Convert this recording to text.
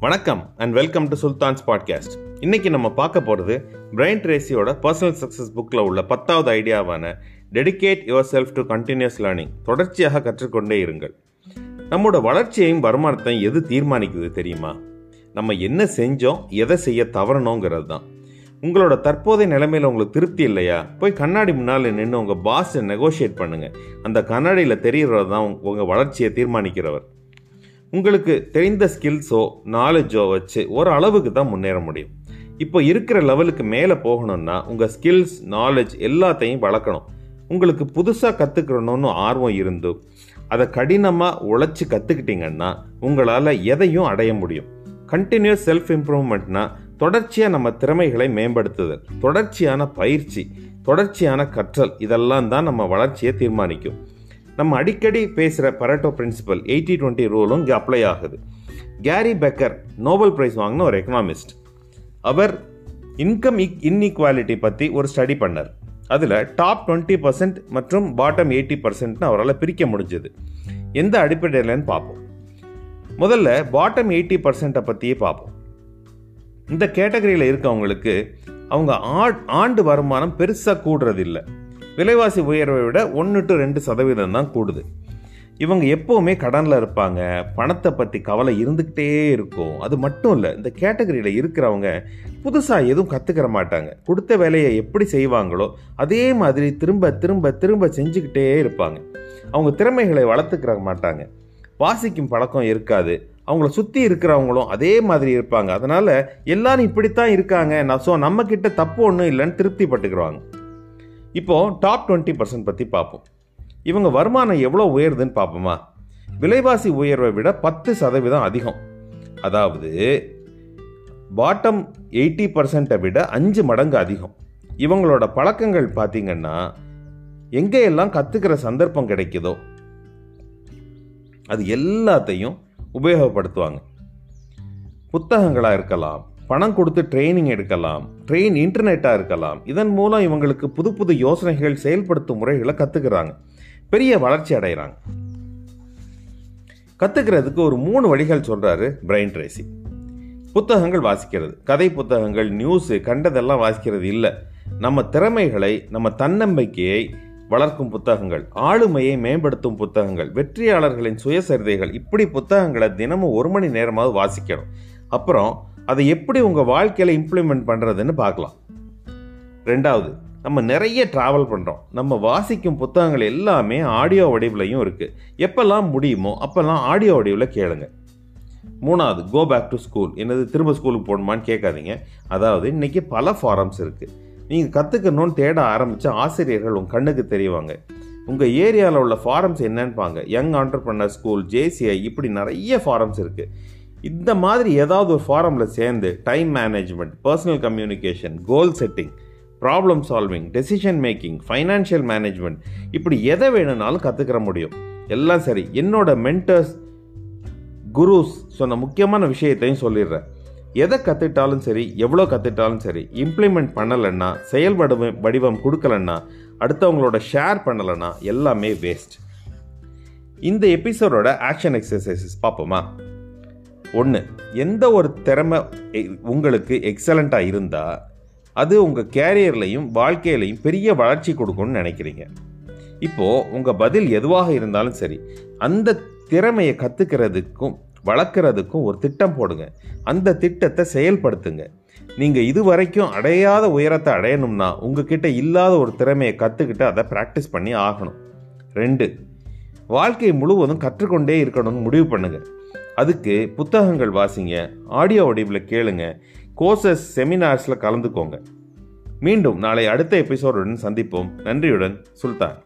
வணக்கம் and welcome to Sultans podcast இன்னைக்கு நம்ம பார்க்க போகிறது பிரைன் ட்ரேசியோட பர்சனல் சக்ஸஸ் புக்கில் உள்ள பத்தாவது ஐடியாவான dedicate yourself to continuous learning தொடர்ச்சியாக கற்றுக்கொண்டே இருங்கள். நம்மளோட வளர்ச்சியையும் வருமானத்தையும் எது தீர்மானிக்குது தெரியுமா? நம்ம என்ன செஞ்சோம் எதை செய்ய தவறணுங்கிறது தான் உங்களோட தற்போதைய நிலைமையில் உங்களுக்கு திருப்தி இல்லையா? போய் கண்ணாடி முன்னால் நின்று உங்கள் பாஸை நெகோஷியேட் பண்ணுங்கள் அந்த கண்ணாடியில் தெரிகிறது தான் உங்கள் வளர்ச்சியை தீர்மானிக்கிறவர். உங்களுக்கு தெரிந்த ஸ்கில்ஸோ நாலேஜோ வச்சு ஒரு அளவுக்கு தான் முன்னேற முடியும். இப்போ இருக்கிற லெவலுக்கு மேலே போகணும்னா உங்கள் ஸ்கில்ஸ் நாலேஜ் எல்லாத்தையும் வளர்க்கணும். உங்களுக்கு புதுசாக கற்றுக்கணும்னு ஆர்வம் இருந்து அதை கடினமாக உழைச்சி கற்றுக்கிட்டீங்கன்னா உங்களால் எதையும் அடைய முடியும். கண்டினியூஸ் செல்ஃப் இம்ப்ரூவ்மெண்ட்னா தொடர்ச்சியாக நம்ம திறமைகளை மேம்படுத்துதல் தொடர்ச்சியான பயிற்சி தொடர்ச்சியான கற்றல் இதெல்லாம் தான் நம்ம வளர்ச்சியை தீர்மானிக்கும். நம்ம அடிக்கடி பேசுகிற பரட்டோ பிரின்சிபல் எயிட்டி டுவெண்ட்டி ரூலும் இங்கே அப்ளை ஆகுது. கேரி பெக்கர் நோபல் ப்ரைஸ் வாங்கின ஒரு எக்கனாமிஸ்ட் அவர் இன்கம் இக் இன்இக்வாலிட்டி பற்றி ஒரு ஸ்டடி பண்ணார். அதில் டாப் டுவெண்ட்டி பர்சன்ட் மற்றும் பாட்டம் எயிட்டி பர்சன்ட்னு அவரால் பிரிக்க முடிஞ்சது. எந்த அடிப்படையிலன்னு பார்ப்போம். முதல்ல பாட்டம் எயிட்டி பர்சன்ட்டை பற்றியே பார்ப்போம். இந்த கேட்டகரியில் இருக்கவங்களுக்கு அவங்க ஆண்டு வருமானம் பெருசாக கூடுறதில்லை. விலைவாசி உயர்வை விட ஒன்று டு ரெண்டு சதவீதம் தான் கூடுது. இவங்க எப்போவுமே கடனில் இருப்பாங்க. பணத்தை பற்றி கவலை இருந்துக்கிட்டே இருக்கும். அது மட்டும் இல்லை இந்த கேட்டகரியில் இருக்கிறவங்க புதுசாக எதுவும் கற்றுக்கிற மாட்டாங்க. கொடுத்த வேலையை எப்படி செய்வாங்களோ அதே மாதிரி திரும்ப திரும்ப திரும்ப செஞ்சுக்கிட்டே இருப்பாங்க. அவங்க திறமைகளை வளர்த்துக்கிற மாட்டாங்க. வாசிக்கும் பழக்கம் இருக்காது. அவங்கள சுற்றி இருக்கிறவங்களும் அதே மாதிரி இருப்பாங்க. அதனால் எல்லாரும் இப்படித்தான் இருக்காங்க. நான் ஸோ நம்மக்கிட்ட தப்பு ஒன்றும் இல்லைன்னு திருப்தி பட்டுக்கிறாங்க இப்போது டாப் டுவெண்ட்டி பர்சன்ட் பற்றி பார்ப்போம். இவங்க வருமானம் எவ்வளோ உயருதுன்னு பார்ப்போமா? விலைவாசி உயர்வை விட பத்து சதவீதம் அதிகம். அதாவது பாட்டம் எயிட்டி பர்சன்ட்டை விட அஞ்சு மடங்கு அதிகம். இவங்களோட பழக்கங்கள் பார்த்தீங்கன்னா எங்கேயெல்லாம் கற்றுக்கிற சந்தர்ப்பம் கிடைக்குதோ அது எல்லாத்தையும் உபயோகப்படுத்துவாங்க. புத்தகங்களாக இருக்கலாம் பணம் கொடுத்து ட்ரைனிங் எடுக்கலாம் ட்ரெயின் இன்டர்நெட்டாக இருக்கலாம். இதன் மூலம் இவங்களுக்கு புது புது யோசனைகள் செயல்படுத்தும் முறைகளை கற்றுக்கிறாங்க பெரிய வளர்ச்சி அடைகிறாங்க கற்றுக்கிறதுக்கு ஒரு மூணு வழிகள் சொல்கிறாரு பிரைன் ட்ரேசி புத்தகங்கள் வாசிக்கிறது. கதை புத்தகங்கள் நியூஸு கண்டதெல்லாம் வாசிக்கிறது இல்லை. நம்ம திறமைகளை நம்ம தன்னம்பிக்கையை வளர்க்கும் புத்தகங்கள் ஆளுமையை மேம்படுத்தும் புத்தகங்கள் வெற்றியாளர்களின் சுயசரிதைகள் இப்படி புத்தகங்களை தினமும் ஒரு மணி நேரமாவது வாசிக்கணும். அப்புறம் அதை எப்படி உங்கள் வாழ்க்கையில் இம்ப்ளிமெண்ட் பண்ணுறதுன்னு பார்க்கலாம். ரெண்டாவது நம்ம நிறைய ட்ராவல் பண்ணுறோம் நம்ம வாசிக்கும் புத்தகங்கள் எல்லாமே ஆடியோ வடிவிலையும் இருக்குது எப்போல்லாம் முடியுமோ அப்போல்லாம் ஆடியோ வடிவில் கேளுங்க. மூணாவது கோ பேக் டு ஸ்கூல் என்னது திரும்ப ஸ்கூலுக்கு போகணுமான்னு கேட்காதீங்க. அதாவது இன்றைக்கி பல ஃபாரம்ஸ் இருக்குது நீங்கள் கற்றுக்கணும்னு தேட ஆரம்பித்த ஆசிரியர்கள் உங்கள் கண்ணுக்கு தெரியவாங்க உங்கள் ஏரியாவில் உள்ள ஃபாரம்ஸ் என்னன்னுப்பாங்க யங் ஆண்டர்பிரனர் ஸ்கூல் ஜேசிஐ இப்படி நிறைய ஃபாரம்ஸ் இருக்குது இந்த மாதிரி ஏதாவது ஒரு ஃபாரமில் சேர்ந்து time management personal communication goal setting problem solving decision making financial management இப்படி எதை வேணும்னாலும் கற்றுக்கிற முடியும். எல்லாம் சரி. என்னோட மென்டர்ஸ் குருஸ் சொன்ன முக்கியமான விஷயத்தையும் சொல்லிடுறேன். எதை கற்றுட்டாலும் சரி எவ்வளோ கற்றுட்டாலும் சரி இம்ப்ளிமெண்ட் பண்ணலைன்னா செயல் வடிவம் வடிவம் கொடுக்கலன்னா அடுத்தவங்களோட ஷேர் பண்ணலைன்னா எல்லாமே வேஸ்ட் இந்த எபிசோடோட ஆக்ஷன் எக்ஸசைசஸ் பார்ப்போமா? ஒன்று எந்த ஒரு திறமை உங்களுக்கு எக்ஸலண்ட்டாக இருந்தால் அது உங்கள் கேரியர்லையும் வாழ்க்கையிலையும் பெரிய வளர்ச்சி கொடுக்கும்னு நினைக்கிறீங்க. இப்போது உங்கள் பதில் எதுவாக இருந்தாலும் சரி அந்த திறமையை கற்றுக்கிறதுக்கும் வளர்க்குறதுக்கும் ஒரு திட்டம் போடுங்க. அந்த திட்டத்தை செயல்படுத்துங்க. நீங்கள் இது வரைக்கும் அடையாத உயரத்தை அடையணும்னா உங்ககிட்ட இல்லாத ஒரு திறமையை கற்றுக்கிட்டு அதை ப்ராக்டிஸ் பண்ணி ஆகணும். ரெண்டு வாழ்க்கை முழுவதும் கற்றுக்கொண்டே இருக்கணும்னு முடிவு பண்ணுங்கள் அதுக்கு புத்தகங்கள் வாசிங்க ஆடியோ வடிவில் கேளுங்க கோர்சஸ் செமினார்ஸில் கலந்துக்கோங்க. மீண்டும் நாளை அடுத்த எபிசோடுடன் சந்திப்போம். நன்றியுடன் சுல்தான்.